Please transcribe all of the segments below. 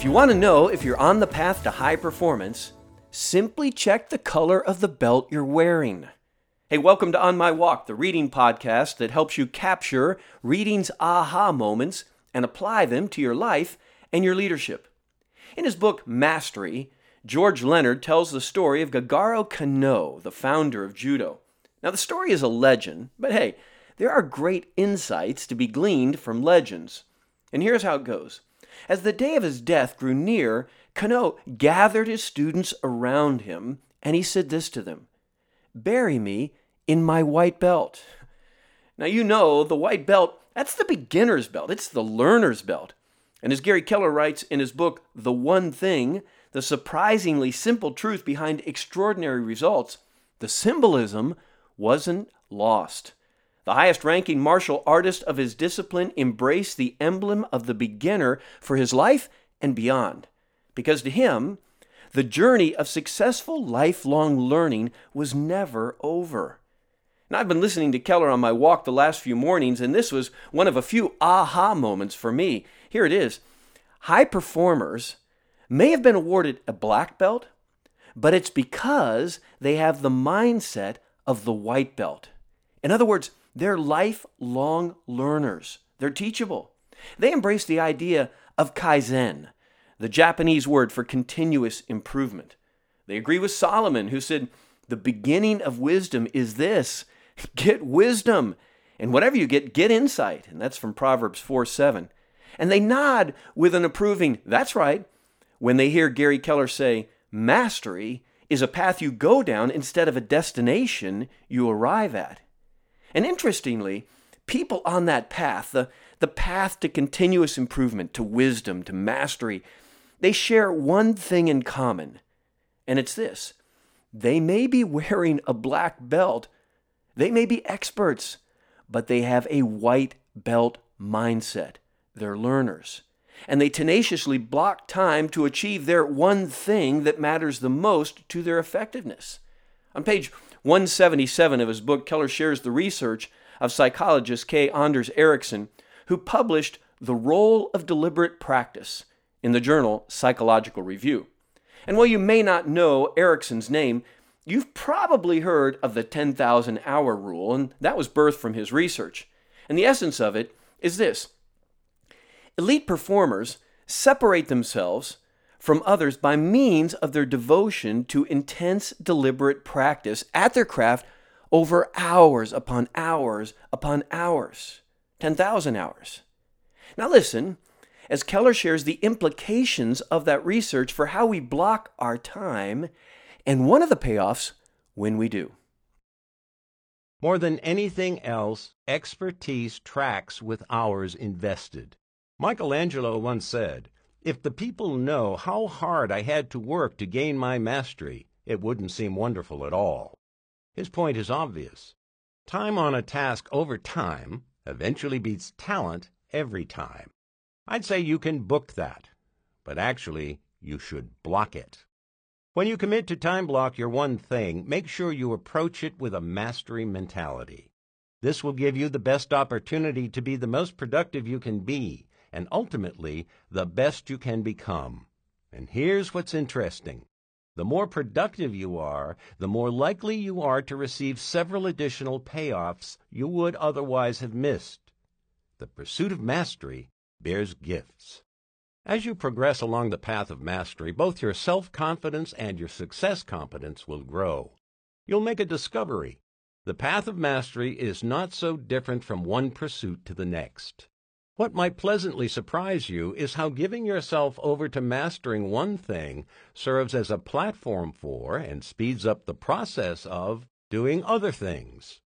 If you want to know if you're on the path to high performance, simply check the color of the belt you're wearing. Hey, welcome to On My Walk, the reading podcast that helps you capture reading's aha moments and apply them to your life and your leadership. In his book Mastery, George Leonard tells the story of Jigoro Kano, the founder of judo. Now, the story is a legend, but hey, there are great insights to be gleaned from legends. And here's how it goes. As the day of his death grew near, Kano gathered his students around him, and he said this to them Bury me in my white belt. Now, you know, the white belt, that's the beginner's belt, it's the learner's belt. And as Gary Keller writes in his book, The One Thing, the surprisingly simple truth behind extraordinary results, the symbolism wasn't lost. The highest ranking martial artist of his discipline embraced the emblem of the beginner for his life and beyond. Because to him, the journey of successful lifelong learning was never over. Now, I've been listening to Keller on my walk the last few mornings, and this was one of a few aha moments for me. Here it is High performers may have been awarded a black belt, but it's because they have the mindset of the white belt. In other words, they're lifelong learners. They're teachable. They embrace the idea of kaizen, the Japanese word for continuous improvement. They agree with Solomon, who said, The beginning of wisdom is this get wisdom. And whatever you get, get insight. And that's from Proverbs 4 7. And they nod with an approving, That's right, when they hear Gary Keller say, Mastery is a path you go down instead of a destination you arrive at. And interestingly, people on that path, the, the path to continuous improvement, to wisdom, to mastery, they share one thing in common, and it's this they may be wearing a black belt, they may be experts, but they have a white belt mindset. They're learners. And they tenaciously block time to achieve their one thing that matters the most to their effectiveness. On page 177 of his book, Keller shares the research of psychologist K. Anders Ericsson, who published The Role of Deliberate Practice in the journal Psychological Review. And while you may not know Ericsson's name, you've probably heard of the 10,000 hour rule, and that was birthed from his research. And the essence of it is this elite performers separate themselves from others by means of their devotion to intense, deliberate practice at their craft over hours upon hours upon hours 10,000 hours. Now, listen, as Keller shares the implications of that research for how we block our time, and one of the payoffs when we do. More than anything else, expertise tracks with hours invested. Michelangelo once said, if the people know how hard I had to work to gain my mastery, it wouldn't seem wonderful at all. His point is obvious. Time on a task over time eventually beats talent every time. I'd say you can book that, but actually, you should block it. When you commit to time block your one thing, make sure you approach it with a mastery mentality. This will give you the best opportunity to be the most productive you can be and ultimately the best you can become. And here's what's interesting. The more productive you are, the more likely you are to receive several additional payoffs you would otherwise have missed. The pursuit of mastery bears gifts. As you progress along the path of mastery, both your self confidence and your success competence will grow. You'll make a discovery. The path of mastery is not so different from one pursuit to the next. What might pleasantly surprise you is how giving yourself over to mastering one thing serves as a platform for and speeds up the process of doing other things.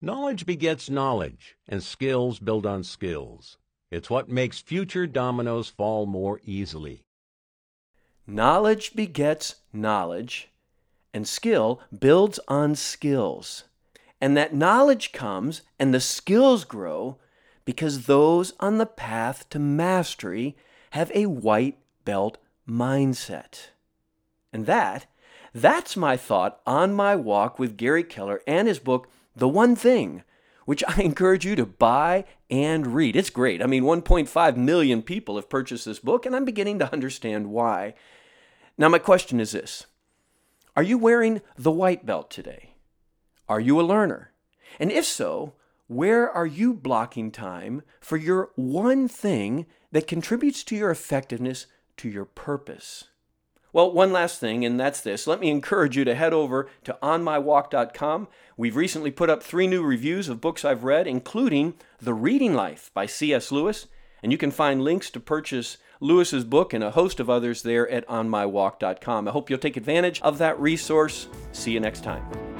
Knowledge begets knowledge, and skills build on skills. It's what makes future dominoes fall more easily. Knowledge begets knowledge, and skill builds on skills. And that knowledge comes and the skills grow because those on the path to mastery have a white belt mindset. And that, that's my thought on my walk with Gary Keller and his book, The One Thing, which I encourage you to buy and read. It's great. I mean, 1.5 million people have purchased this book, and I'm beginning to understand why. Now, my question is this Are you wearing the white belt today? Are you a learner? And if so, where are you blocking time for your one thing that contributes to your effectiveness, to your purpose? Well, one last thing, and that's this. Let me encourage you to head over to onmywalk.com. We've recently put up three new reviews of books I've read, including The Reading Life by C.S. Lewis. And you can find links to purchase Lewis's book and a host of others there at onmywalk.com. I hope you'll take advantage of that resource. See you next time.